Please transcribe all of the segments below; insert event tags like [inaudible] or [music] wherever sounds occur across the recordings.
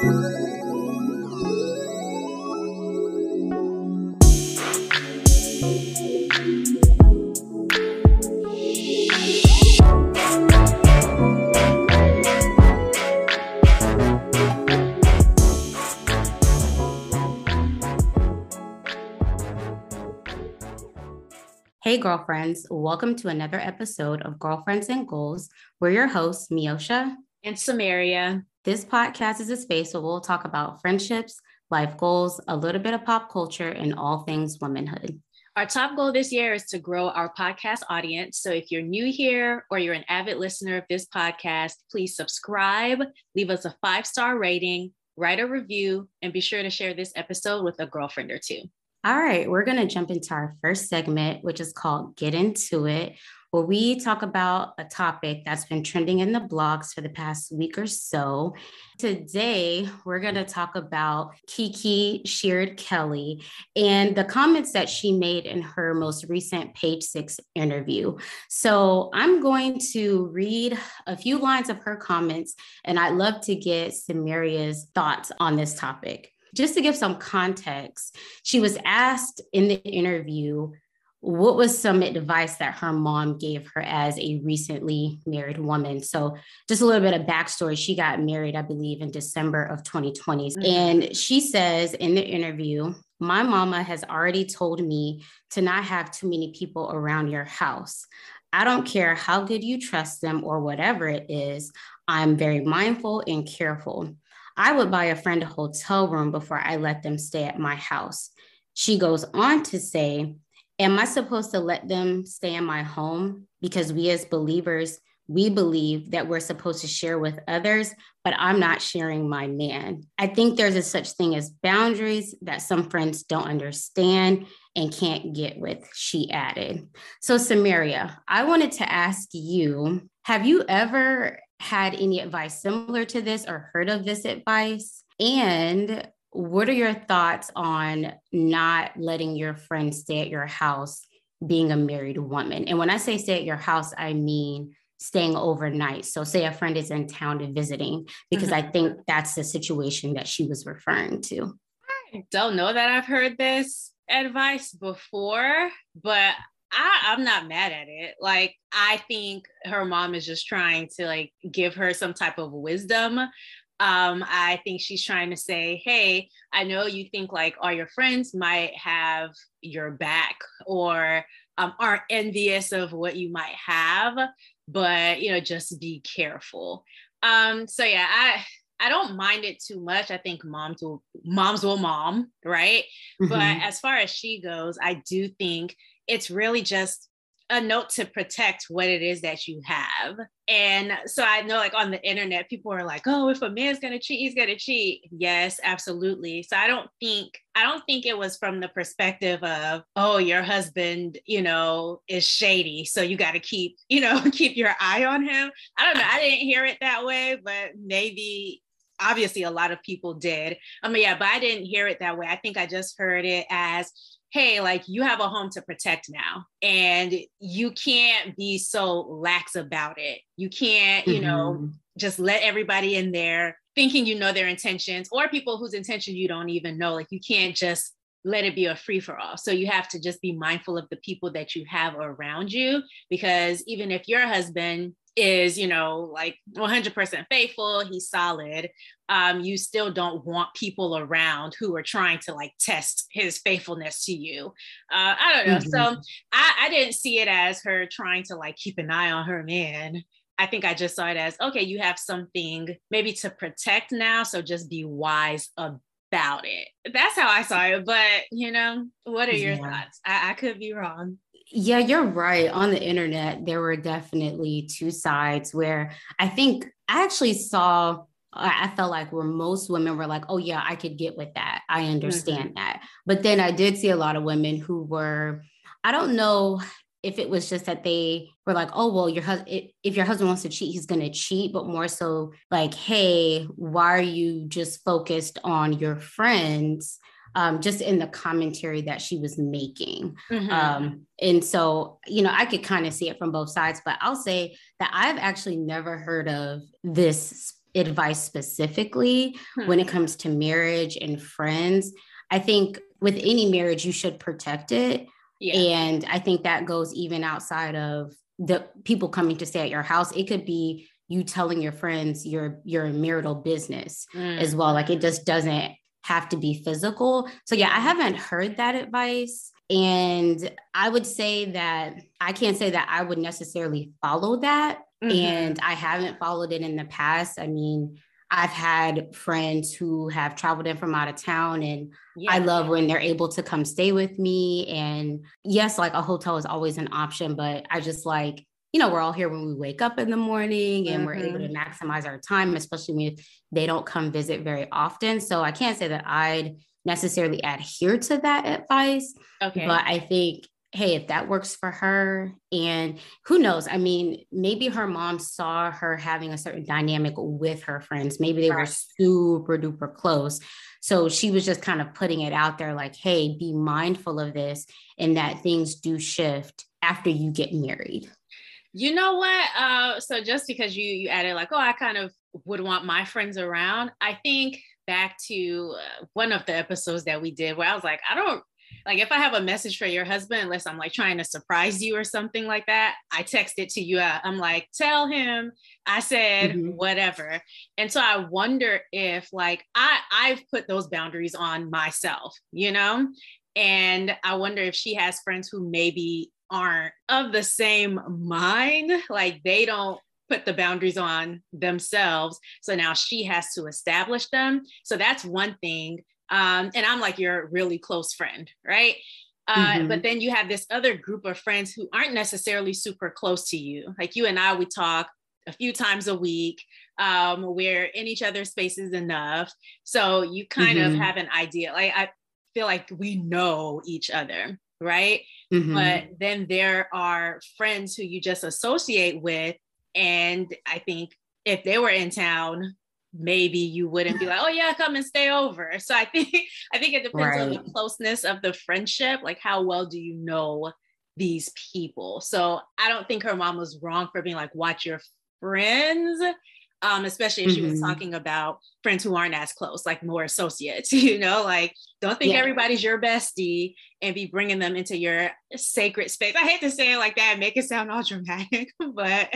Hey, girlfriends, welcome to another episode of Girlfriends and Goals. We're your hosts, Miosha and Samaria. This podcast is a space where we'll talk about friendships, life goals, a little bit of pop culture, and all things womanhood. Our top goal this year is to grow our podcast audience. So if you're new here or you're an avid listener of this podcast, please subscribe, leave us a five star rating, write a review, and be sure to share this episode with a girlfriend or two. All right, we're going to jump into our first segment, which is called Get Into It, where we talk about a topic that's been trending in the blogs for the past week or so. Today, we're going to talk about Kiki Sheard Kelly and the comments that she made in her most recent Page Six interview. So, I'm going to read a few lines of her comments, and I'd love to get Samaria's thoughts on this topic just to give some context, she was asked in the interview what was some advice that her mom gave her as a recently married woman. So, just a little bit of backstory. She got married, I believe, in December of 2020. Mm-hmm. And she says in the interview, My mama has already told me to not have too many people around your house. I don't care how good you trust them or whatever it is. I'm very mindful and careful. I would buy a friend a hotel room before I let them stay at my house. She goes on to say, Am I supposed to let them stay in my home? Because we as believers, we believe that we're supposed to share with others, but I'm not sharing my man. I think there's a such thing as boundaries that some friends don't understand and can't get with, she added. So, Samaria, I wanted to ask you have you ever had any advice similar to this or heard of this advice? And what are your thoughts on not letting your friend stay at your house being a married woman? And when I say stay at your house, I mean staying overnight. So, say a friend is in town and visiting, because mm-hmm. I think that's the situation that she was referring to. I don't know that I've heard this advice before, but I, I'm not mad at it. Like, I think her mom is just trying to like give her some type of wisdom. Um, I think she's trying to say, hey, I know you think like all your friends might have your back or um, are envious of what you might have, but you know, just be careful. Um, so yeah, I I don't mind it too much. I think moms will moms will mom, right? Mm-hmm. But as far as she goes, I do think it's really just a note to protect what it is that you have. And so I know like on the internet, people are like, oh, if a man's gonna cheat, he's gonna cheat. Yes, absolutely. So I don't think, I don't think it was from the perspective of, oh, your husband, you know, is shady. So you gotta keep, you know, [laughs] keep your eye on him. I don't know. I didn't hear it that way, but maybe obviously a lot of people did. I mean, yeah, but I didn't hear it that way. I think I just heard it as hey, like you have a home to protect now, and you can't be so lax about it. You can't, you mm-hmm. know, just let everybody in there thinking you know their intentions or people whose intention you don't even know. Like you can't just let it be a free for all. So you have to just be mindful of the people that you have around you because even if your husband is, you know, like 100% faithful, he's solid, um, you still don't want people around who are trying to like test his faithfulness to you. Uh, I don't know. Mm-hmm. So I, I didn't see it as her trying to like keep an eye on her man. I think I just saw it as okay, you have something maybe to protect now. So just be wise about it. That's how I saw it. But, you know, what are your yeah. thoughts? I, I could be wrong. Yeah, you're right. On the internet, there were definitely two sides where I think I actually saw I felt like where most women were like, oh, yeah, I could get with that. I understand mm-hmm. that. But then I did see a lot of women who were, I don't know if it was just that they were like, oh, well, your husband, if your husband wants to cheat, he's going to cheat, but more so like, hey, why are you just focused on your friends? Um, just in the commentary that she was making. Mm-hmm. Um, and so, you know, I could kind of see it from both sides, but I'll say that I've actually never heard of this advice specifically hmm. when it comes to marriage and friends. I think with any marriage, you should protect it. Yeah. And I think that goes even outside of the people coming to stay at your house. It could be you telling your friends your your marital business mm. as well. Like it just doesn't have to be physical. So yeah, I haven't heard that advice. And I would say that I can't say that I would necessarily follow that. Mm-hmm. And I haven't followed it in the past. I mean, I've had friends who have traveled in from out of town, and yeah. I love when they're able to come stay with me. And yes, like a hotel is always an option, but I just like, you know, we're all here when we wake up in the morning and mm-hmm. we're able to mm-hmm. maximize our time, especially when they don't come visit very often. So I can't say that I'd necessarily adhere to that advice. Okay. But I think hey, if that works for her, and who knows? I mean, maybe her mom saw her having a certain dynamic with her friends. Maybe they right. were super duper close. So she was just kind of putting it out there like, hey, be mindful of this and that things do shift after you get married. You know what? Uh, so just because you you added like, oh, I kind of would want my friends around. I think back to uh, one of the episodes that we did where I was like, I don't like if I have a message for your husband, unless I'm like trying to surprise you or something like that, I text it to you. I'm like, tell him I said mm-hmm. whatever. And so I wonder if like I I've put those boundaries on myself, you know? And I wonder if she has friends who maybe aren't of the same mind, like they don't put the boundaries on themselves. So now she has to establish them. So that's one thing um, and I'm like your really close friend, right? Uh, mm-hmm. But then you have this other group of friends who aren't necessarily super close to you. Like you and I, we talk a few times a week. Um, we're in each other's spaces enough. So you kind mm-hmm. of have an idea. Like I feel like we know each other, right? Mm-hmm. But then there are friends who you just associate with. And I think if they were in town, maybe you wouldn't be like, oh yeah, come and stay over. [laughs] So I think I think it depends right. on the closeness of the friendship. Like how well do you know these people? So I don't think her mom was wrong for being like, watch your friends um, especially if she mm-hmm. was talking about friends who aren't as close, like more associates, [laughs] you know, like don't think yeah. everybody's your bestie and be bringing them into your sacred space. I hate to say it like that, make it sound all [laughs] dramatic, but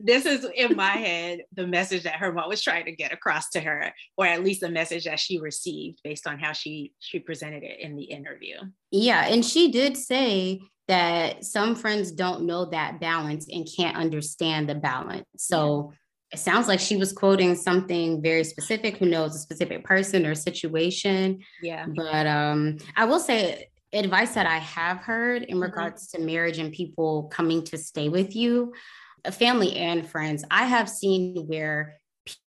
this is in my [laughs] head the message that her mom was trying to get across to her, or at least the message that she received based on how she she presented it in the interview. Yeah, and she did say that some friends don't know that balance and can't understand the balance. So yeah it sounds like she was quoting something very specific who knows a specific person or situation yeah but um i will say advice that i have heard in mm-hmm. regards to marriage and people coming to stay with you family and friends i have seen where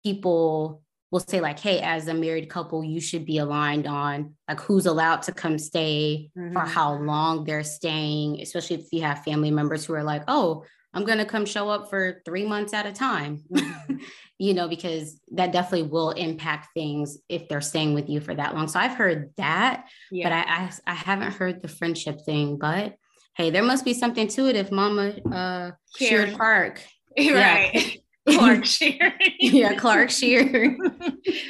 people will say like hey as a married couple you should be aligned on like who's allowed to come stay mm-hmm. for how long they're staying especially if you have family members who are like oh I'm going to come show up for three months at a time, mm-hmm. [laughs] you know, because that definitely will impact things if they're staying with you for that long. So I've heard that, yeah. but I, I, I haven't heard the friendship thing. But hey, there must be something to it if Mama uh, shared park [laughs] Right. Yeah. [laughs] Clark [laughs] Sheard. yeah, Clark Sheard.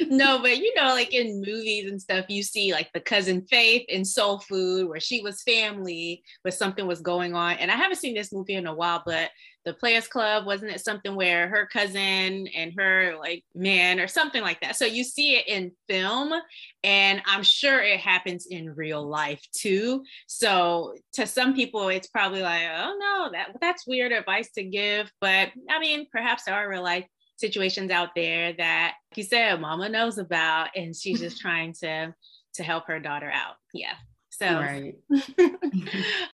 no, but you know, like in movies and stuff, you see like the cousin Faith in Soul Food, where she was family, but something was going on. And I haven't seen this movie in a while, but the Players Club, wasn't it something where her cousin and her like man or something like that? So you see it in film, and I'm sure it happens in real life too. So to some people, it's probably like, oh no, that that's weird advice to give. But I mean, perhaps there are real life situations out there that like you said mama knows about and she's just [laughs] trying to to help her daughter out yeah so, right. [laughs]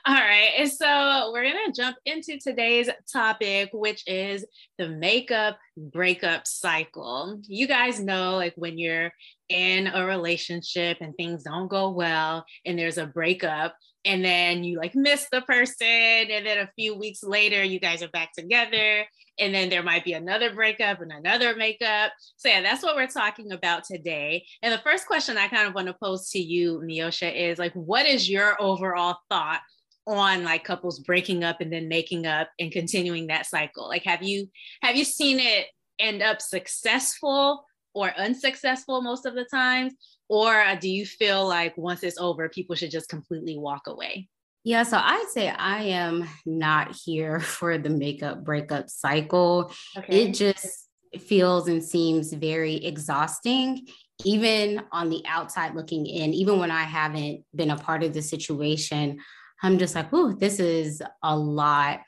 all right. So we're going to jump into today's topic, which is the makeup breakup cycle. You guys know, like, when you're in a relationship and things don't go well and there's a breakup, and then you like miss the person, and then a few weeks later, you guys are back together and then there might be another breakup and another makeup. So yeah, that's what we're talking about today. And the first question I kind of want to pose to you, Neosha, is like, what is your overall thought on like couples breaking up and then making up and continuing that cycle? Like, have you have you seen it end up successful or unsuccessful most of the times? Or uh, do you feel like once it's over, people should just completely walk away? Yeah, so I'd say I am not here [laughs] for the makeup breakup cycle. Okay. It just feels and seems very exhausting, even on the outside looking in, even when I haven't been a part of the situation. I'm just like, oh, this is a lot.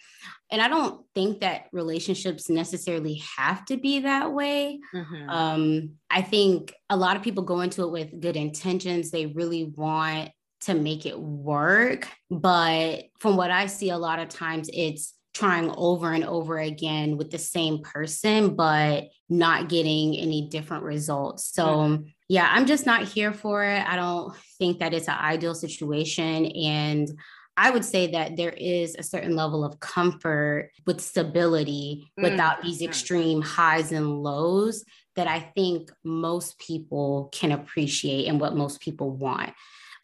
And I don't think that relationships necessarily have to be that way. Mm-hmm. Um, I think a lot of people go into it with good intentions. They really want to make it work. But from what I see, a lot of times it's trying over and over again with the same person, but not getting any different results. So, mm-hmm. yeah, I'm just not here for it. I don't think that it's an ideal situation. And I would say that there is a certain level of comfort with stability mm-hmm. without these extreme highs and lows that I think most people can appreciate and what most people want.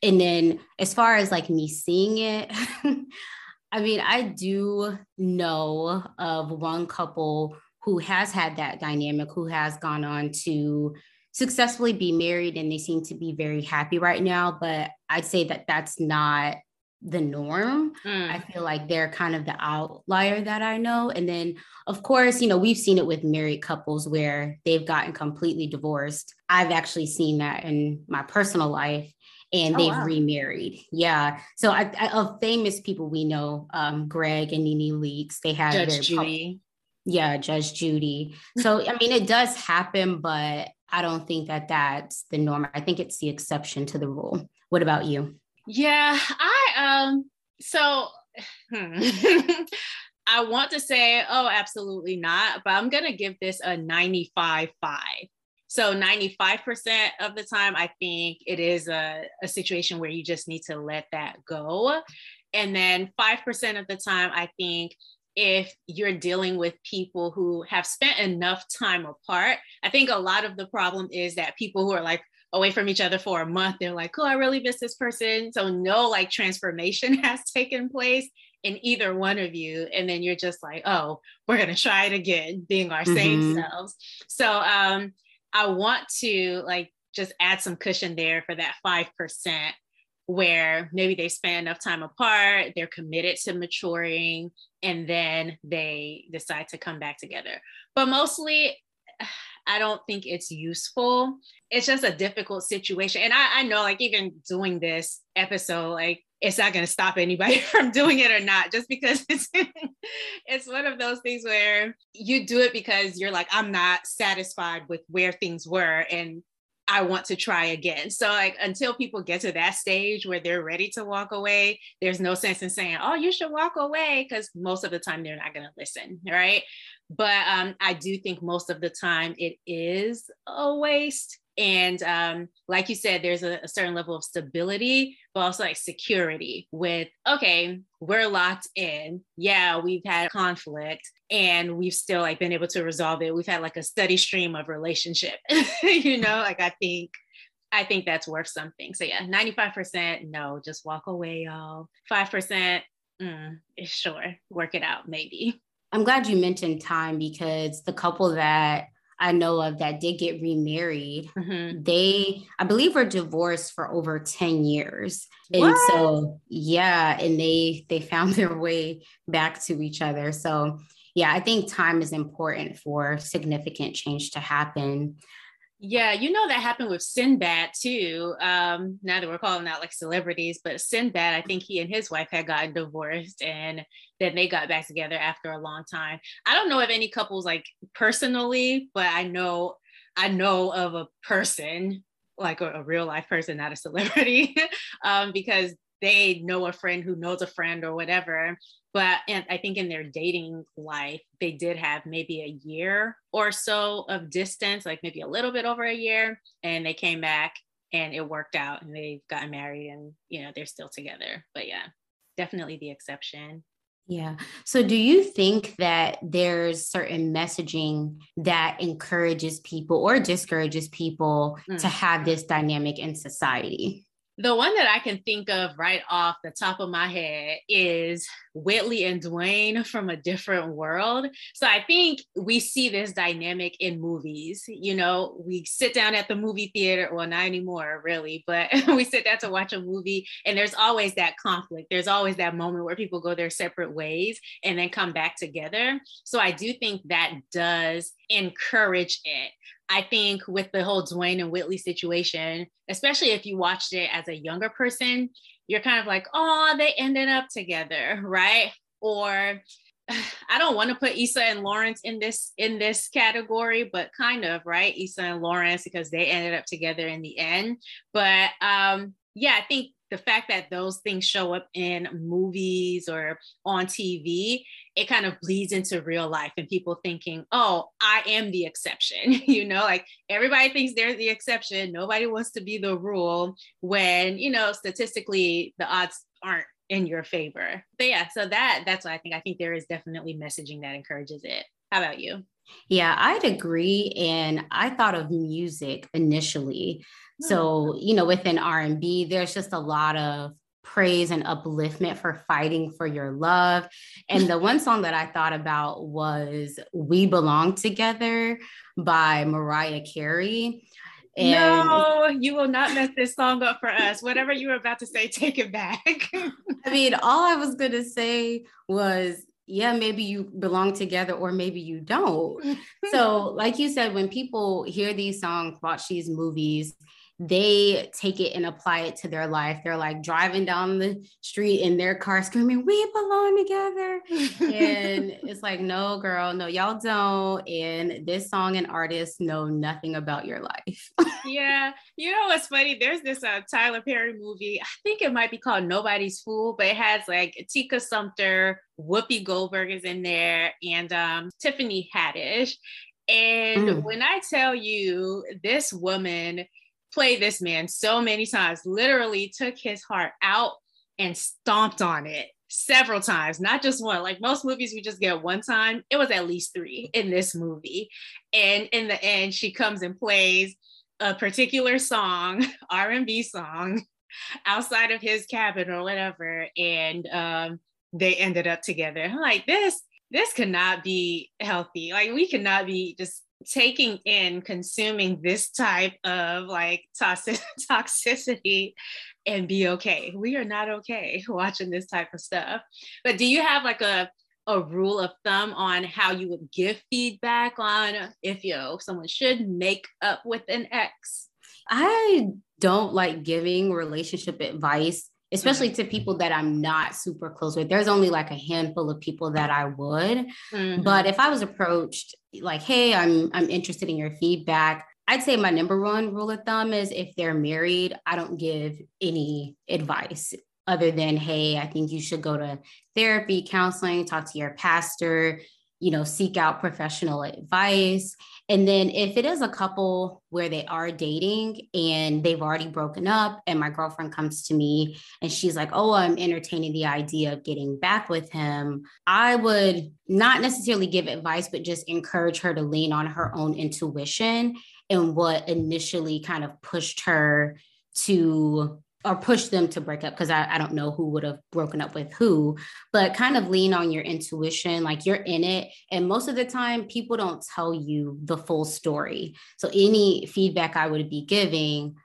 And then as far as like me seeing it, [laughs] I mean, I do know of one couple who has had that dynamic, who has gone on to successfully be married and they seem to be very happy right now. But I'd say that that's not the norm. Mm. I feel like they're kind of the outlier that I know. And then, of course, you know, we've seen it with married couples where they've gotten completely divorced. I've actually seen that in my personal life and oh, they've wow. remarried. Yeah. So I, I, of famous people we know, um, Greg and NeNe Leakes, they had Judge Judy. yeah, Judge Judy. So I mean, it does happen, but I don't think that that's the norm. I think it's the exception to the rule. What about you? Yeah, I um so hmm. [laughs] I want to say, oh, absolutely not, but I'm gonna give this a 95 5. So 95% of the time, I think it is a, a situation where you just need to let that go. And then 5% of the time, I think if you're dealing with people who have spent enough time apart, I think a lot of the problem is that people who are like away from each other for a month, they're like, oh, I really miss this person. So no like transformation [laughs] has taken place in either one of you. And then you're just like, oh, we're gonna try it again, being our mm-hmm. same selves. So um, I want to like just add some cushion there for that 5% where maybe they spend enough time apart, they're committed to maturing, and then they decide to come back together. But mostly, [sighs] I don't think it's useful. It's just a difficult situation. And I, I know, like, even doing this episode, like, it's not going to stop anybody [laughs] from doing it or not just because [laughs] it's it's one of those things where you do it because you're like I'm not satisfied with where things were and I want to try again. So like until people get to that stage where they're ready to walk away, there's no sense in saying, "Oh, you should walk away" because most of the time they're not going to listen, right? But um, I do think most of the time it is a waste and um, like you said, there's a, a, certain level of stability, but also like security with, okay, we're locked in. Yeah, we've had conflict and we've still like been able to resolve it. We've had like a steady stream of relationship, [laughs] you know, like I think, I think that's worth something. So yeah, 95%, no, just walk away, y'all. 5%, mm, sure, work it out, maybe. I'm glad you mentioned time because the couple that I know of that did get remarried, mm-hmm. they, I believe, were divorced for over 10 years. What? And so, yeah, and they they found [laughs] their way back to each other. So, yeah, I think time is important for significant change to happen. Yeah, you know that happened with Sinbad too. Um, now that we're calling out like celebrities, but Sinbad, I think he and his wife had gotten divorced and then they got back together after a long time. I don't know of any couples like personally, but I know I know of a person, like a, a real life person, not a celebrity, [laughs] um, because they know a friend who knows a friend or whatever but and i think in their dating life they did have maybe a year or so of distance like maybe a little bit over a year and they came back and it worked out and they got married and you know they're still together but yeah definitely the exception yeah. So, do you think that there's certain messaging that encourages people or discourages people mm. to have this dynamic in society? The one that I can think of right off the top of my head is Whitley and Dwayne from a different world. So I think we see this dynamic in movies. You know, we sit down at the movie theater, well, not anymore, really, but [laughs] we sit down to watch a movie, and there's always that conflict. There's always that moment where people go their separate ways and then come back together. So I do think that does encourage it. I think with the whole Dwayne and Whitley situation, especially if you watched it as a younger person, you're kind of like, oh, they ended up together, [laughs] right? Or [sighs] I don't want to put Issa and Lawrence in this in this category, but kind of, right? Issa and Lawrence because they ended up together in the end. But um, yeah, I think the fact that those things show up in movies or on TV, it kind of bleeds into real life and people thinking, oh, I am the exception. [laughs] you know, like everybody thinks they're the exception. Nobody wants to be the rule when, you know, statistically the odds aren't in your favor. But yeah, so that that's what I think. I think there is definitely messaging that encourages it. How about you? Yeah, I'd agree. And I thought of music initially. Hmm. So, you know, within R&B, there's just a lot of praise and upliftment for fighting for your love. And the one song that I thought about was We Belong Together by Mariah Carey. And no, you will not mess this song up for us. Whatever you were about to say, take it back. [laughs] I mean, all I was going to say was, yeah, maybe you belong together or maybe you don't. [laughs] so, like you said, when people hear these songs, watch these movies, they take it and apply it to their life. They're like driving down the street in their car screaming, We belong together. and it's like, No, girl, no, y'all don't. And this song and artist know nothing about your life. [laughs] yeah. You know what's funny? There's this uh, Tyler Perry movie. I think it might be called Nobody's Fool, but it has like Tika Sumpter, Whoopi Goldberg is in there, and um, Tiffany Haddish. And mm. when I tell you this woman, played this man so many times, literally took his heart out and stomped on it several times, not just one. Like most movies, we just get one time. It was at least three in this movie. And in the end, she comes and plays a particular song, [laughs] R&B song, outside of his cabin or whatever. And um, they ended up together. I'm like, this, this cannot be healthy. Like we cannot be just taking in consuming this type of like toxic [laughs] toxicity and be okay. We are not okay [laughs] watching this type of stuff. But do you have like a a rule of thumb on how you would give feedback on if you know someone should make up with an ex? I don't like giving relationship advice especially mm-hmm. to people that I'm not super close with. There's only like a handful of people that I would. Mm-hmm. But if I was approached like, "Hey, I'm I'm interested in your feedback." I'd say my number one rule of thumb is if they're married, I don't give any advice other than, "Hey, I think you should go to therapy, counseling, talk to your pastor, you know, seek out professional advice." And then if it is a couple where they are dating and they've already broken up, and my girlfriend comes to me and she's like, Oh, I'm entertaining the idea of getting back with him, I would not necessarily give advice, but just encourage her to lean on her own intuition and what initially kind of pushed her to or push them to break up because I, I don't know who would have broken up with who, but kind of lean on your intuition, like you're in it. And most of the time, people don't tell you the full story. So any feedback I would be giving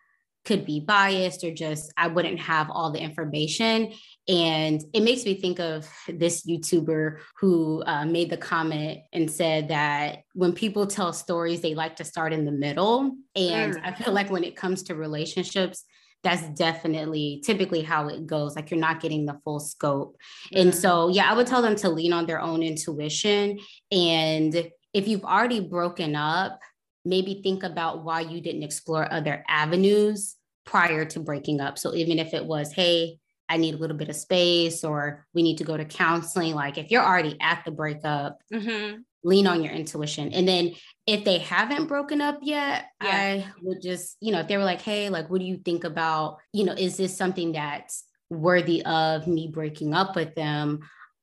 could be biased or just I wouldn't have all the information. And it makes me think of this YouTuber who uh, made the comment and said that when people tell stories, they like to start in the middle. And mm. I feel like when it comes to relationships, that's definitely typically how it goes. Like you're not getting the full scope. Mm-hmm. And so, yeah, I would tell them to lean on their own intuition. And if you've already broken up, maybe think about why you didn't explore other avenues prior to breaking up. So even if it was, hey, I need a little bit of space or we need to go to counseling, like if you're already at the breakup, mm-hmm lean on your intuition. And then if they haven't broken up yet, yeah. I would just, you know, if they were like, hey, like, what do you think about, you know, is this something that's worthy of me breaking up with them?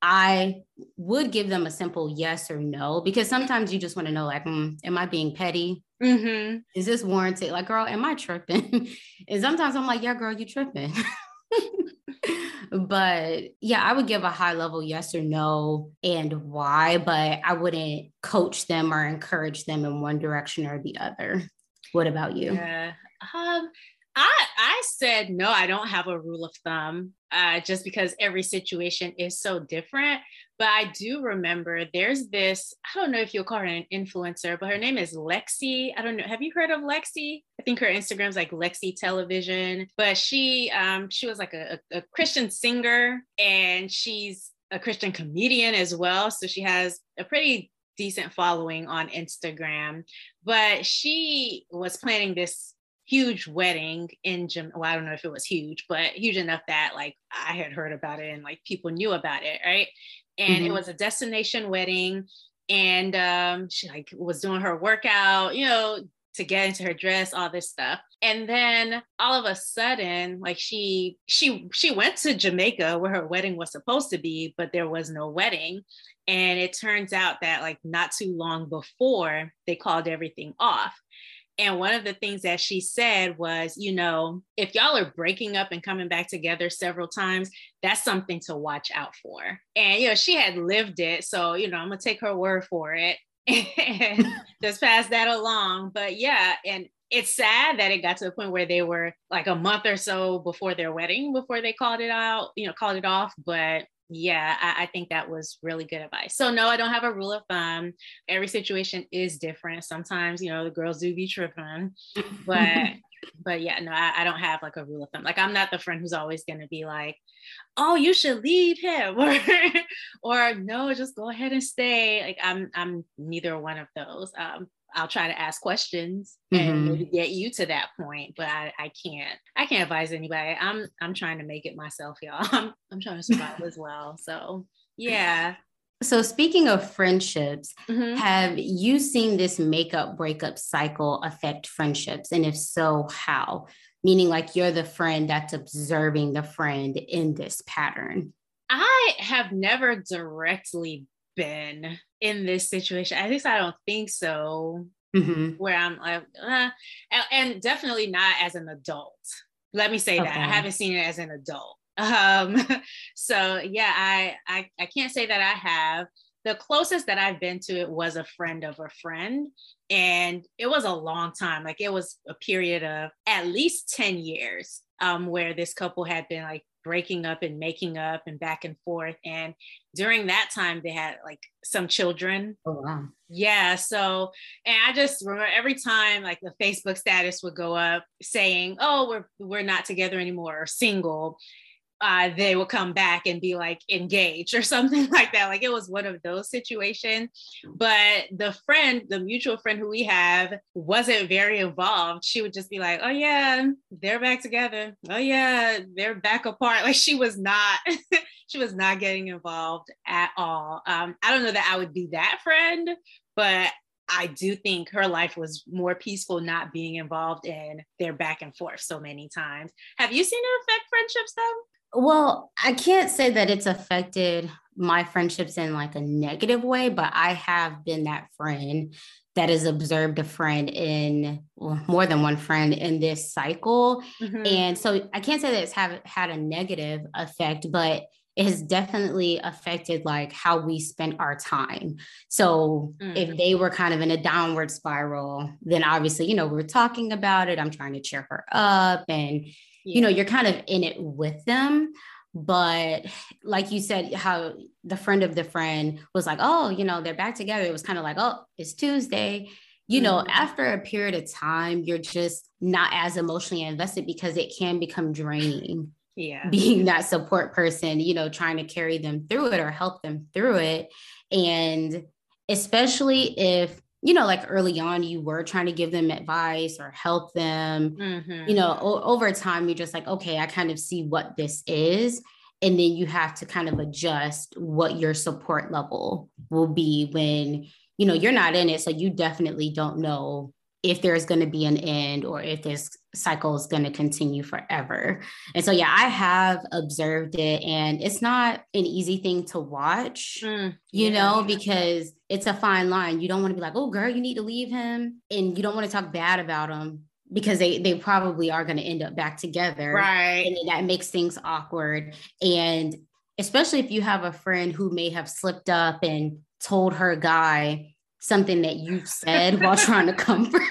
I would give them a simple yes or no because sometimes you just want to know, like, mm, am I being petty? Mm-hmm. Is this warranted? Like, girl, am I tripping? [laughs] and sometimes I'm like, yeah, girl, you tripping. [laughs] [laughs] but yeah, I would give a high level yes or no and why, but I wouldn't coach them or encourage them in one direction or the other. What about you? Yeah. Um, I I said no, I don't have a rule of thumb, uh, just because every situation is so different. But I do remember there's this, I don't know if you'll call her an influencer, but her name is Lexi. I don't know. Have you heard of Lexi? I think her Instagram's like Lexi Television. But she um she was like a, a Christian singer and she's a Christian comedian as well. So she has a pretty decent following on Instagram. But she was planning this huge wedding in Jam- well, I don't know if it was huge, but huge enough that like I had heard about it and like people knew about it, right? And mm-hmm. it was a destination wedding, and um, she like was doing her workout, you know, to get into her dress, all this stuff. And then all of a sudden, like she she she went to Jamaica where her wedding was supposed to be, but there was no wedding. And it turns out that like not too long before they called everything off. And one of the things that she said was, you know, if y'all are breaking up and coming back together several times, that's something to watch out for. And, you know, she had lived it. So, you know, I'm going to take her word for it and [laughs] just pass that along. But yeah, and it's sad that it got to the point where they were like a month or so before their wedding before they called it out, you know, called it off. But yeah, I, I, think that was really good advice. So no, I don't have a rule of thumb. Every situation is different. Sometimes, you know, the girls do be tripping, but [laughs] but yeah, no, I, I, don't have like a rule of thumb. Like I'm not the friend who's always gonna be like, oh, you should leave him, [laughs] or or no, just go ahead and stay. Like I'm I'm neither one of those. Um, I'll try to ask questions and mm-hmm. maybe get you to that point, but I, I can't. I can't advise anybody. I'm I'm trying to make it myself, y'all. [laughs] I'm I'm trying to survive as well. So yeah. So speaking of friendships, mm-hmm. have you seen this makeup breakup cycle affect friendships? And if so, how? Meaning like you're the friend that's observing the friend in this pattern. I have never directly been in this situation. At least I don't think so. Mm-hmm. Where I'm like, uh, and, definitely not as an adult. Let me say okay. that I haven't seen it as an adult. [laughs] Um, so yeah, I, I I can't say that I have. The closest that I've been to it was a friend of a friend, and it was a long time. Like it was a period of at least ten years um, where this couple had been like breaking up and making up and back and forth. And during that time, they had like some children. Oh, wow. Yeah. So, and I just remember every time like the Facebook status would go up saying, oh, we're, we're not together anymore or single uh, they will come back and be like engaged or [laughs] something like that. Like it was one of those situations. But the friend, the mutual friend who we have, wasn't very involved. She would just be like, oh, yeah, they're back together. Oh, yeah, they're back apart. Like she was not. [laughs] she was not getting involved at all. Um, I don't know that I would be that friend, but I do think her life was more peaceful not being involved in their back and forth so many times. Have you seen it affect friendships though? Well, I can't say that it's affected my friendships in like a negative way, but I have been that friend that has observed a friend in well, more than one friend in this cycle. Mm-hmm. And so I can't say that it's have had a negative effect, but it has definitely affected like how we spend our time. So mm-hmm. if they were kind of in a downward spiral, then obviously, you know, we're talking about it. I'm trying to cheer her up and yeah. you know you're kind of in it with them but like you said how the friend of the friend was like oh you know they're back together it was kind of like oh it's tuesday you know mm-hmm. after a period of time you're just not as emotionally invested because it can become draining yeah being that support person you know trying to carry them through it or help them through it and especially if you know, like early on, you were trying to give them advice or help them. Mm-hmm. You know, o- over time, you're just like, okay, I kind of see what this is. And then you have to kind of adjust what your support level will be when, you know, you're not in it. So you definitely don't know if there's going to be an end or if this cycle is going to continue forever. And so, yeah, I have observed it, and it's not an easy thing to watch, mm, you yeah. know, because it's a fine line. You don't want to be like, oh, girl, you need to leave him. And you don't want to talk bad about him because they they probably are going to end up back together right and that makes things awkward and especially if you have a friend who may have slipped up and told her guy something that you've said while trying to comfort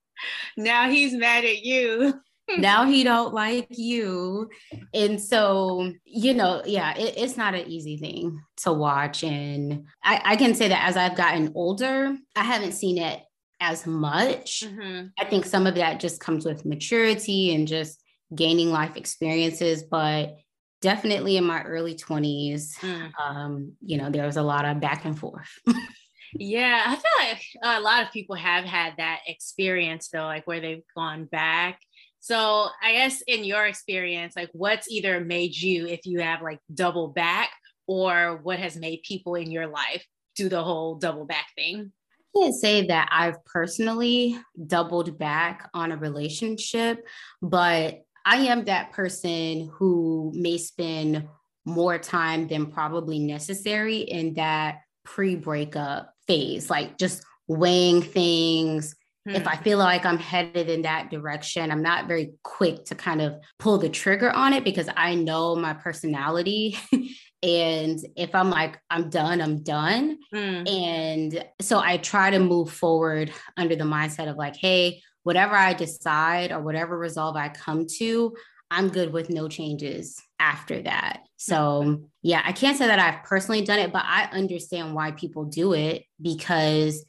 [laughs] now he's mad at you now he [laughs] don't like you and so you know yeah it, it's not an easy thing to watch and I, I can say that as i've gotten older i haven't seen it as much. Mm-hmm. I think some of that just comes with maturity and just gaining life experiences, but definitely in my early 20s, mm. um, you know, there was a lot of back and forth. [laughs] yeah, I feel like a lot of people have had that experience though, like where they've gone back. So I guess in your experience, like what's either made you, if you have like double back, or what has made people in your life do the whole double back thing? I can't say that I've personally doubled back on a relationship, but I am that person who may spend more time than probably necessary in that pre breakup phase, like just weighing things. Hmm. If I feel like I'm headed in that direction, I'm not very quick to kind of pull the trigger on it because I know my personality [laughs] And if I'm like, I'm done, I'm done. Mm. And so I try to move forward under the mindset of like, hey, whatever I decide or whatever resolve I come to, I'm good with no changes after that. So, yeah, I can't say that I've personally done it, but I understand why people do it because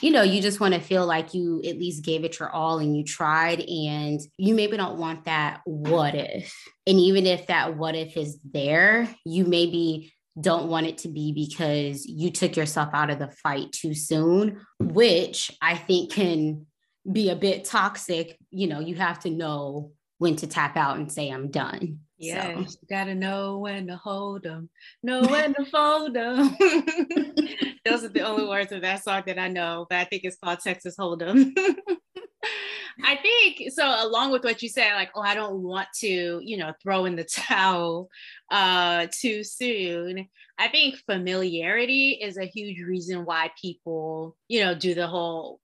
you know, you just want to feel like you at least gave it your all and you tried, and you maybe don't want that what if. And even if that what if is there, you maybe don't want it to be because you took yourself out of the fight too soon, which I think can be a bit toxic. You know, you have to know when to tap out and say, I'm done. Yeah, so. gotta know when to hold them, know [laughs] when to fold them. [laughs] Those are the only words of that song that I know, but I think it's called Texas Hold'em. [laughs] I think so. Along with what you said, like, oh, I don't want to, you know, throw in the towel uh, too soon. I think familiarity is a huge reason why people, you know, do the whole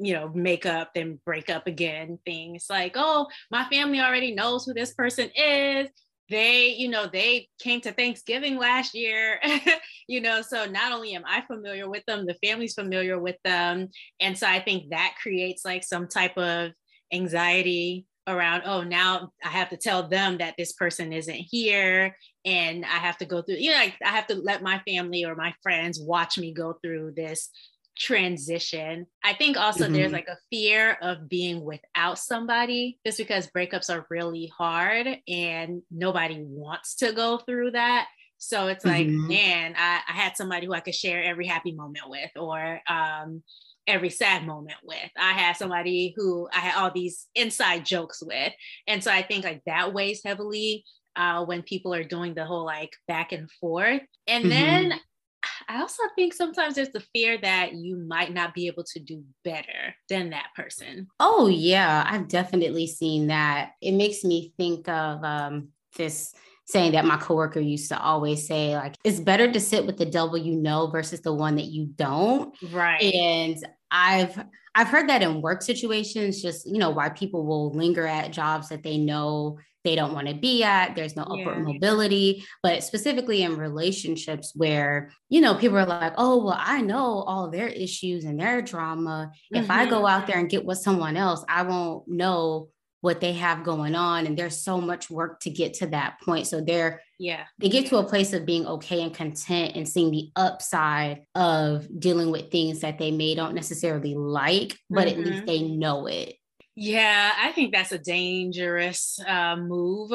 you know, make up then break up again thing. It's like, oh, my family already knows who this person is. They, you know, they came to Thanksgiving last year, [laughs] you know, so not only am I familiar with them, the family's familiar with them. And so I think that creates like some type of anxiety around oh now i have to tell them that this person isn't here and i have to go through you know like i have to let my family or my friends watch me go through this transition. I think also mm-hmm. there's like a fear of being without somebody just because breakups are really hard and nobody wants to go through that. So it's like, mm-hmm. man, I, I, had somebody who I could share every happy moment with or um, every sad moment with. I had somebody who I had all these inside jokes with. And so I think like that weighs heavily uh, when people are doing the whole like back and forth. And mm-hmm. then I also think sometimes there's the fear that you might not be able to do better than that person. Oh, yeah, I've definitely seen that. It makes me think of um, this saying that my coworker used to always say like it's better to sit with the devil you know versus the one that you don't right and i've i've heard that in work situations just you know why people will linger at jobs that they know they don't want to be at there's no upward yeah. mobility but specifically in relationships where you know people are like oh well i know all their issues and their drama mm-hmm. if i go out there and get with someone else i won't know what they have going on and there's so much work to get to that point so they're yeah they get to a place of being okay and content and seeing the upside of dealing with things that they may don't necessarily like but mm-hmm. at least mm-hmm. they know it yeah, I think that's a dangerous uh, move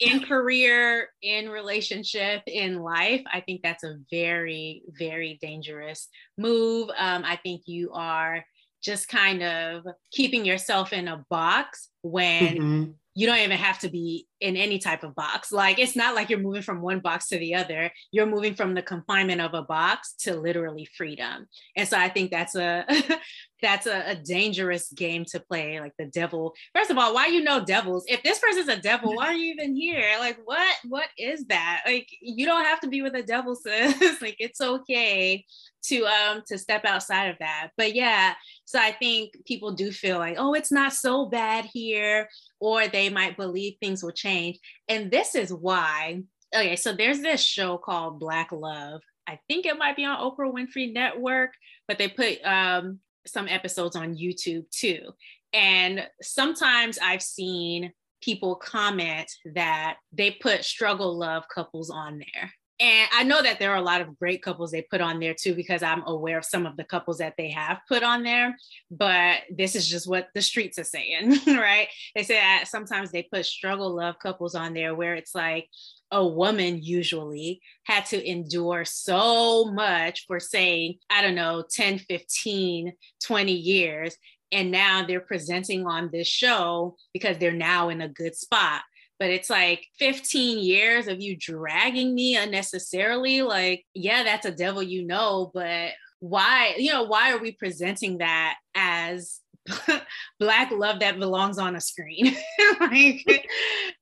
in career, in relationship, in life. I think that's a very, very dangerous move. Um, I think you are just kind of keeping yourself in a box when mm-hmm. you don't even have to be in any type of box. Like it's not like you're moving from one box to the other. You're moving from the confinement of a box to literally freedom. And so I think that's a [laughs] that's a, a, dangerous game to play. Like the devil. First of all, why you know devils? If this person's a devil, why are you even here? Like what what is that? Like you don't have to be with the devil, [laughs] sis. like it's okay to um to step outside of that. But yeah, so I think people do feel like, oh, it's not so bad here, or they might believe things will change. And this is why. Okay, so there's this show called Black Love. I think it might be on Oprah Winfrey Network, but they put um, some episodes on YouTube too. And sometimes I've seen people comment that they put struggle love couples on there. And I know that there are a lot of great couples they put on there too, because I'm aware of some of the couples that they have put on there. But this is just what the streets are saying, [laughs] right? They say that sometimes they put struggle love couples on there where it's like a woman usually had to endure so much for saying, I don't know, 10, 15, 20 years. And now they're presenting on this show because they're now in a good spot but it's like 15 years of you dragging me unnecessarily. Like, yeah, that's a devil you know, but why, you know, why are we presenting that as [laughs] black love that belongs on a screen [laughs] like,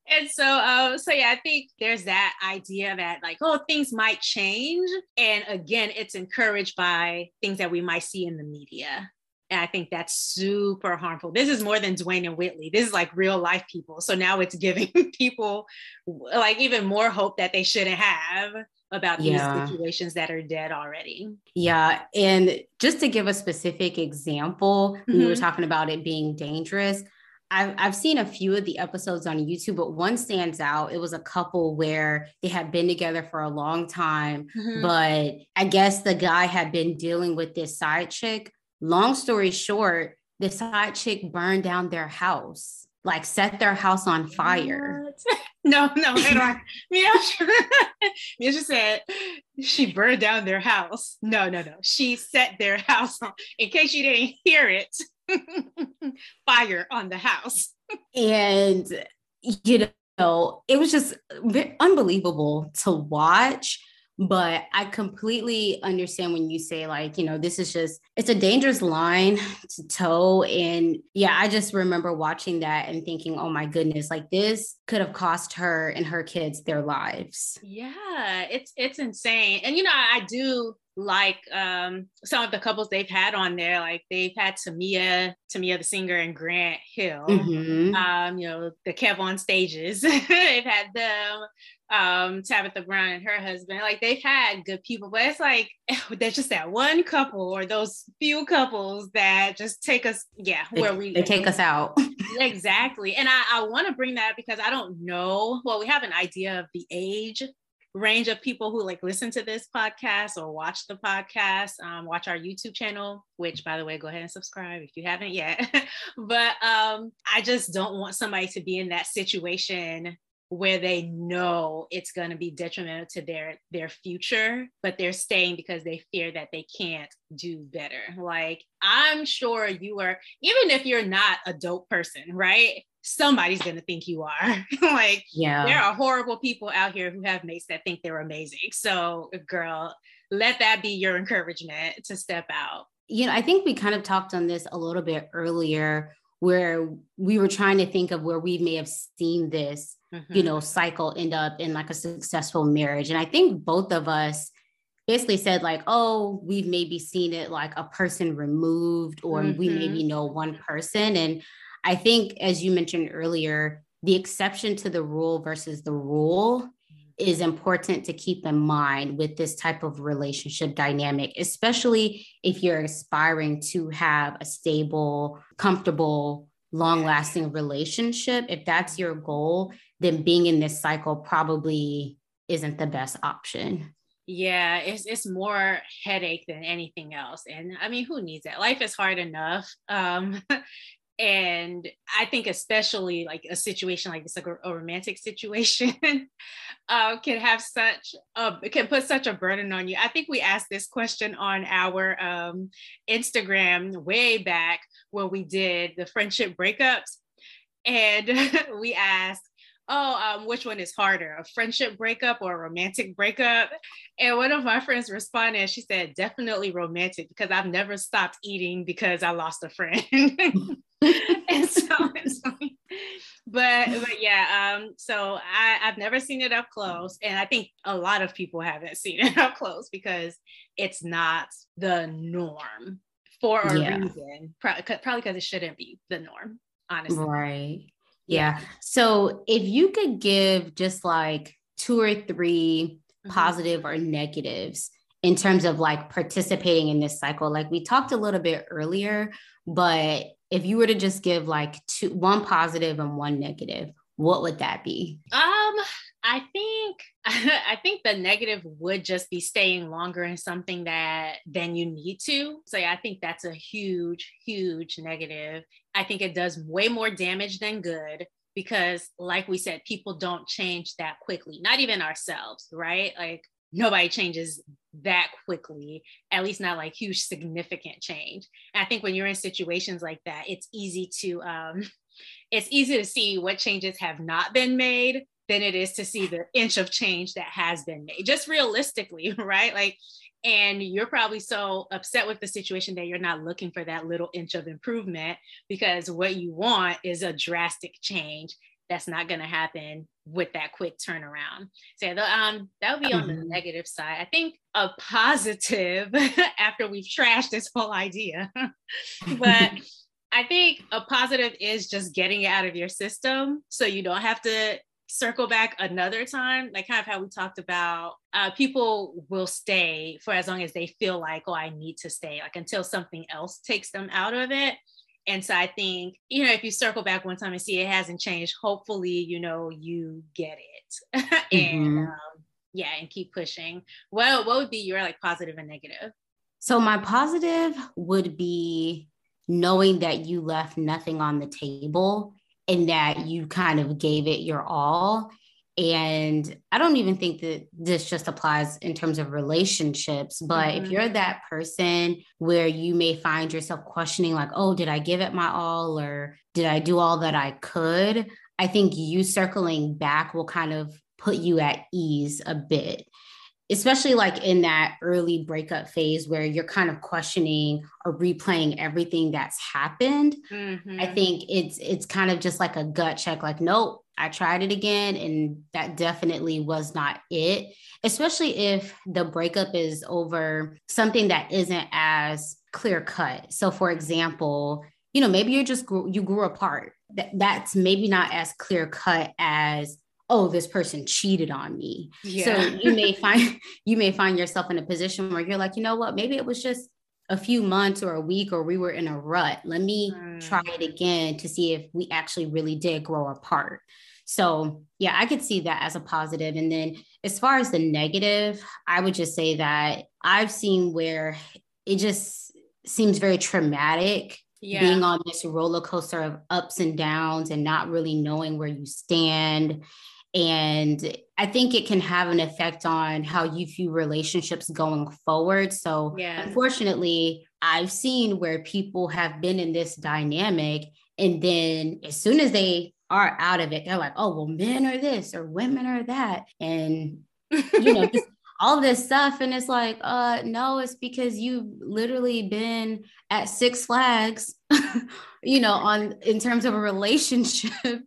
and so uh, so yeah i think there's that idea that like oh things might change and again it's encouraged by things that we might see in the media and I think that's super harmful. This is more than Dwayne and Whitley. This is like real life people. So now it's giving [laughs] people like even more hope that they shouldn't have about yeah. these situations that are dead already. Yeah. And just to give a specific example, mm-hmm. we were mm-hmm. talking about it being dangerous. I've, I've seen a few of the episodes on YouTube, but one stands out. It was a couple where they had been together for a long time, mm-hmm. but I guess the guy had been dealing with this side chick Long story short, the side chick burned down their house, like set their house on fire. [laughs] No, no, [laughs] Mia, [laughs] Mia just said she burned down their house. No, no, no. She set their house on, in case you didn't hear it, fire on the house. and, you know, it was just unbelievable to watch but i completely understand when you say like you know this is just it's a dangerous line [laughs] to toe. And yeah i just remember watching that and thinking oh my goodness like this could have cost her and her kids their lives. Yeah it's it's insane. And you know i do like um, some of the couples they've had on there. Like they've had Tamia, Tamia the singer, and Grant Hill. Mm-hmm. Um, you know the Kev on stages. [laughs] they've had them um, Tabitha Brown and her husband. Like they've had good people, but it's like [laughs] there's just that one couple or those few couples that just take us, yeah, they, where we they take us out. [laughs] exactly. And I, I want to bring that because I don't know. Well, we have an idea of the age range of people who like listen to this podcast or watch the podcast um, watch our youtube channel which by the way go ahead and subscribe if you haven't yet. [laughs] But um, i just don't want somebody to be in that situation where they know it's going to be detrimental to their their future but they're staying because they fear that they can't do better. Like i'm sure you are even if you're not a dope person right somebody's going to think you are [laughs] like yeah there are horrible people out here who have mates that think they're amazing so girl let that be your encouragement to step out you know i think we kind of talked on this a little bit earlier where we were trying to think of where we may have seen this mm-hmm. you know, cycle end up in like a successful marriage. And I think both of us basically said like, oh, we've maybe seen it like a person removed, or mm-hmm. we maybe know one person. And I think, as you mentioned earlier, the exception to the rule versus the rule is important to keep in mind with this type of relationship dynamic, especially if you're aspiring to have a stable, comfortable, long lasting relationship. If that's your goal, then being in this cycle probably isn't the best option. Yeah, it's it's more headache than anything else. And I mean, who needs it? Life is hard enough. Um, [laughs] and I think especially like a situation like this, like a, a romantic situation, [laughs] uh, can have such a can put such a burden on you. I think we asked this question on our um, Instagram way back when we did the friendship breakups and [laughs] we asked, oh, um, which one is harder, a friendship breakup or a romantic breakup? And one of my friends responded, she said, definitely romantic because I've never stopped eating because I lost a friend. [laughs] [laughs] and so, so but but yeah, um, so I, I've never seen it up close, and I think a lot of people haven't seen it up close because it's not the norm for a yeah. reason. Probably because it shouldn't be the norm, honestly. Right. Yeah. So if you could give just like two or 3 mm-hmm. positive or negatives in terms of like participating in this cycle, like we talked a little bit earlier, but if you were to just give like two, one positive and one negative, what would that be? Um, I think [laughs] I think the negative would just be staying longer in something that than you need to. So yeah, I think that's a huge, huge negative. I think it does way more damage than good because like we said, people don't change that quickly, not even ourselves, right? Like nobody changes that quickly, at least not like huge significant change. And I think when you're in situations like that, it's easy to um [laughs] it's easy to see what changes have not been made than it is to see the inch of change that has been made, just realistically, [laughs] right? Like, and you're probably so upset with the situation that you're not looking for that little inch of improvement because what you want is a drastic change that's not going to happen with that quick turnaround. So the, um, that would be on the mm-hmm. negative side. I think a positive [laughs] after we've trashed this whole idea, [laughs] but [laughs] I think a positive is just getting it out of your system so you don't have to circle back another time, like kind of how we talked about uh, people will stay for as long as they feel like, oh, I need to stay, like until something else takes them out of it. And so I think, you know, if you circle back one time and see it hasn't changed, hopefully, you know, you get it. [laughs] and mm-hmm. um, yeah, and keep pushing. Well, what would be your like positive and negative? So my positive would be knowing that you left nothing on the table and that you kind of gave it your all. And I don't even think that this just applies in terms of relationships, but mm-hmm. if you're that person where you may find yourself questioning, like, oh, did I give it my all or did I do all that I could? I think you circling back will kind of put you at ease a bit especially like in that early breakup phase where you're kind of questioning or replaying everything that's happened mm-hmm. i think it's it's kind of just like a gut check like nope i tried it again and that definitely was not it especially if the breakup is over something that isn't as clear cut so for example you know maybe you're just you grew apart that, that's maybe not as clear cut as oh this person cheated on me yeah. so you may [laughs] find you may find yourself in a position where you're like you know what maybe it was just a few months or a week or we were in a rut let me mm. try it again to see if we actually really did grow apart so yeah i could see that as a positive and then as far as the negative i would just say that i've seen where it just seems very traumatic yeah. being on this roller coaster of ups and downs and not really knowing where you stand and I think it can have an effect on how you view relationships going forward. So, yeah. unfortunately, I've seen where people have been in this dynamic, and then as soon as they are out of it, they're like, oh, well, men are this or women are that. And, you know, just [laughs] all this stuff. And it's like, uh, no, it's because you've literally been at Six Flags, [laughs] you know, on in terms of a relationship yeah.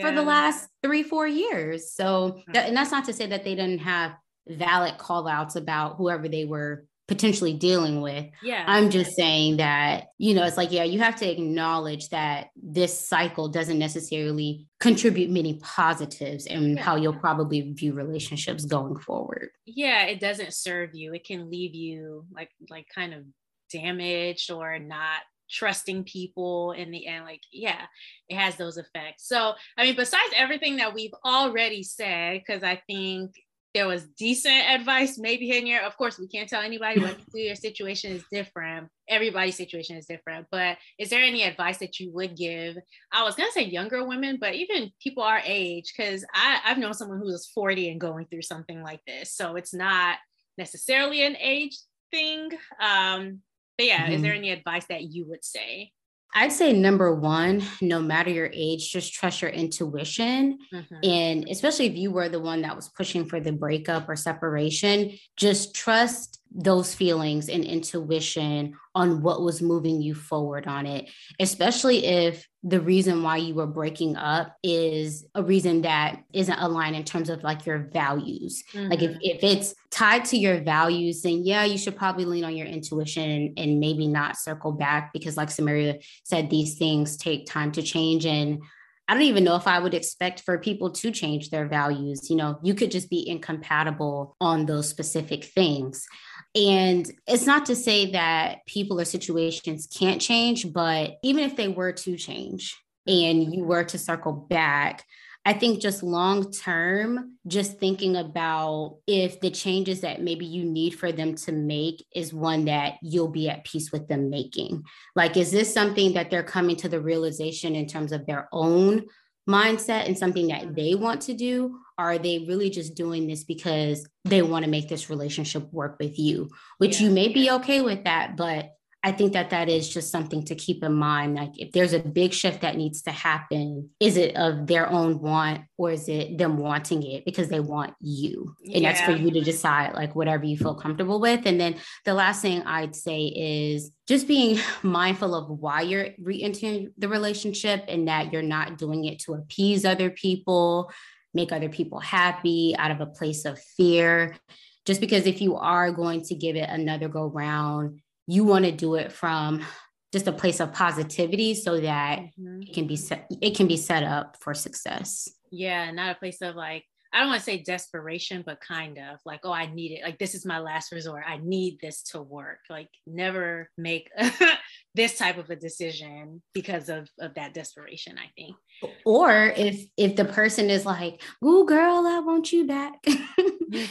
[laughs] for the last three, four years. So, that, and that's not to say that they didn't have valid call outs about whoever they were potentially dealing with. Yeah. I'm just saying that, you know, it's like, yeah, you have to acknowledge that this cycle doesn't necessarily contribute many positives and yeah. how you'll probably view relationships going forward. Yeah, it doesn't serve you. It can leave you like like kind of damaged or not trusting people in the end like yeah it has those effects so i mean besides everything that we've already said because i think there was decent advice maybe in here. Of course, we can't tell anybody what to do. Your situation is different. Everybody's situation is different. But is there any advice that you would give? I was gonna say younger women, but even people our age, because I've known someone who was 40 and going through something like this. So it's not necessarily an age thing. Um, but yeah, mm-hmm. is there any advice that you would say? I'd say number one, no matter your age, just trust your intuition. Mm-hmm. And especially if you were the one that was pushing for the breakup or separation, just trust those feelings and intuition on what was moving you forward on it, especially if the reason why you were breaking up is a reason that isn't aligned in terms of like your values. Mm-hmm. Like if, mm-hmm. if it's tied to your values, then yeah, you should probably lean on your intuition and, and maybe not circle back because like Samaria said, these things take time to change. And I don't even know if I would expect for people to change their values. You know, you could just be incompatible on those specific things. And it's not to say that people or situations can't change, but even if they were to change and you were to circle back, I think just long term, just thinking about if the changes that maybe you need for them to make is one that you'll be at peace with them making. Like, is this something that they're coming to the realization in terms of their own mindset and something that mm-hmm. they want to do? Or are they really just doing this because they want to make this relationship work with you? Which yeah. you may be okay with that, but I think that that is just something to keep in mind. Like, if there's a big shift that needs to happen, is it of their own want or is it them wanting it because they want you? And yeah. that's for you to decide, like, whatever you feel comfortable with. And then the last thing I'd say is just being [laughs] mindful of why you're re entering the relationship and that you're not doing it to appease other people, make other people happy out of a place of fear. Just because if you are going to give it another go round, you want to do it from just a place of positivity so that mm-hmm. it can be set it can be set up for success. Yeah not a place of like i don't want to say desperation but kind of like oh i need it. Like this is my last resort. I need this to work. Like never make [laughs] this type of a decision because of of that desperation i think. Or if if the person is like ooh girl i want you back. [laughs]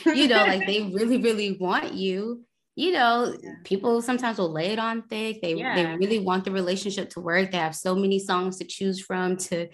You know like they really really want you you know, yeah. people sometimes will lay it on thick. They yeah. they really want the relationship to work. They have so many songs to choose from to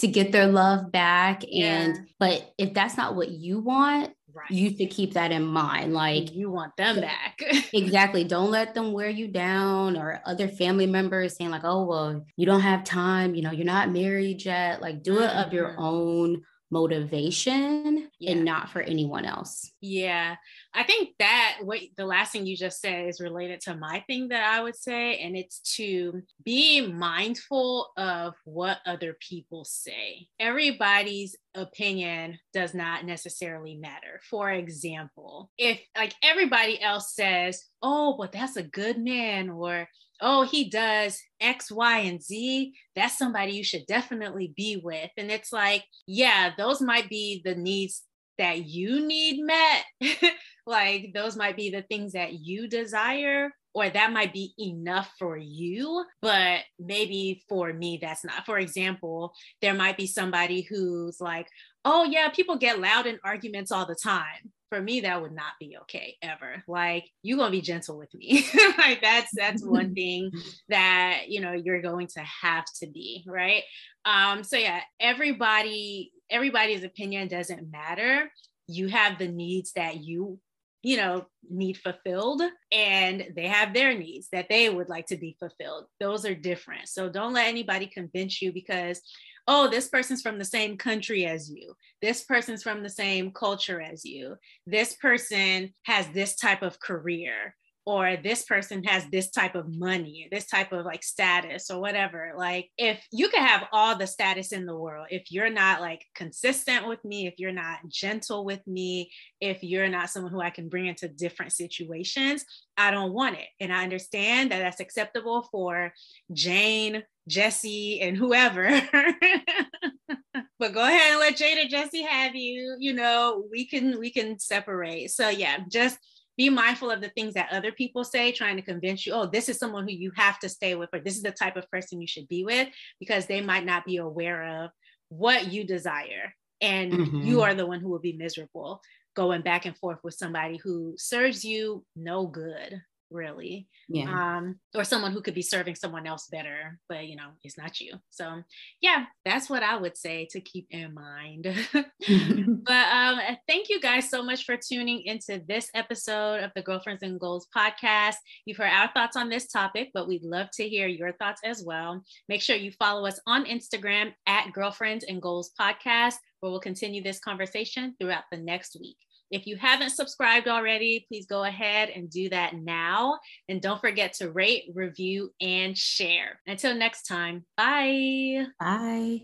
to get their love back. Yeah. And but if that's not what you want, right. you should keep that in mind. Like you want them back. exactly. [laughs] Don't let them wear you down or other family members saying, like, oh, well, you don't have time, you know, you're not married yet. Like do it of your mm-hmm. own motivation yeah. and not for anyone else. Yeah. I think that what the last thing you just said is related to my thing that I would say, and it's to be mindful of what other people say. Everybody's opinion does not necessarily matter. For example, if like everybody else says, oh, but that's a good man, or oh, he does X, Y, and Z, that's somebody you should definitely be with. And it's like, yeah, those might be the needs that you need met. [laughs] like, those might be the things that you desire. Or that might be enough for you, but maybe for me, that's not. For example, there might be somebody who's like, oh, yeah, people get loud in arguments all the time for me that would not be okay ever like you're gonna be gentle with me [laughs] like that's that's one [laughs] thing that you know you're going to have to be right um so yeah everybody everybody's opinion doesn't matter you have the needs that you you know need fulfilled and they have their needs that they would like to be fulfilled those are different so don't let anybody convince you because oh, this person's from the same country as you. This person's from the same culture as you. This person has this type of career or this person has this type of money, this type of like status or whatever. Like, if you can have all the status in the world, if you're not like consistent with me, if you're not gentle with me, if you're not someone who I can bring into different situations, I don't want it. And I understand that that's acceptable for Jane, Jesse, and whoever. [laughs] but go ahead and let Jade or Jesse have you. You know, we can we can separate. So yeah, just be mindful of the things that other people say, trying to convince you, oh, this is someone who you have to stay with, or this is the type of person you should be with, because they might not be aware of what you desire. And mm-hmm. you are the one who will be miserable going back and forth with somebody who serves you no good. Really. Yeah. Um, or someone who could be serving someone else better, but you know, it's not you. So yeah, that's what I would say to keep in mind. [laughs] [laughs] but um, thank you guys so much for tuning into this episode of the Girlfriends and Goals podcast. You've heard our thoughts on this topic, but we'd love to hear your thoughts as well. Make sure you follow us on Instagram at Girlfriends and Goals Podcast, where we'll continue this conversation throughout the next week. If you haven't subscribed already, please go ahead and do that now. And don't forget to rate, review, and share. Until next time, bye. Bye.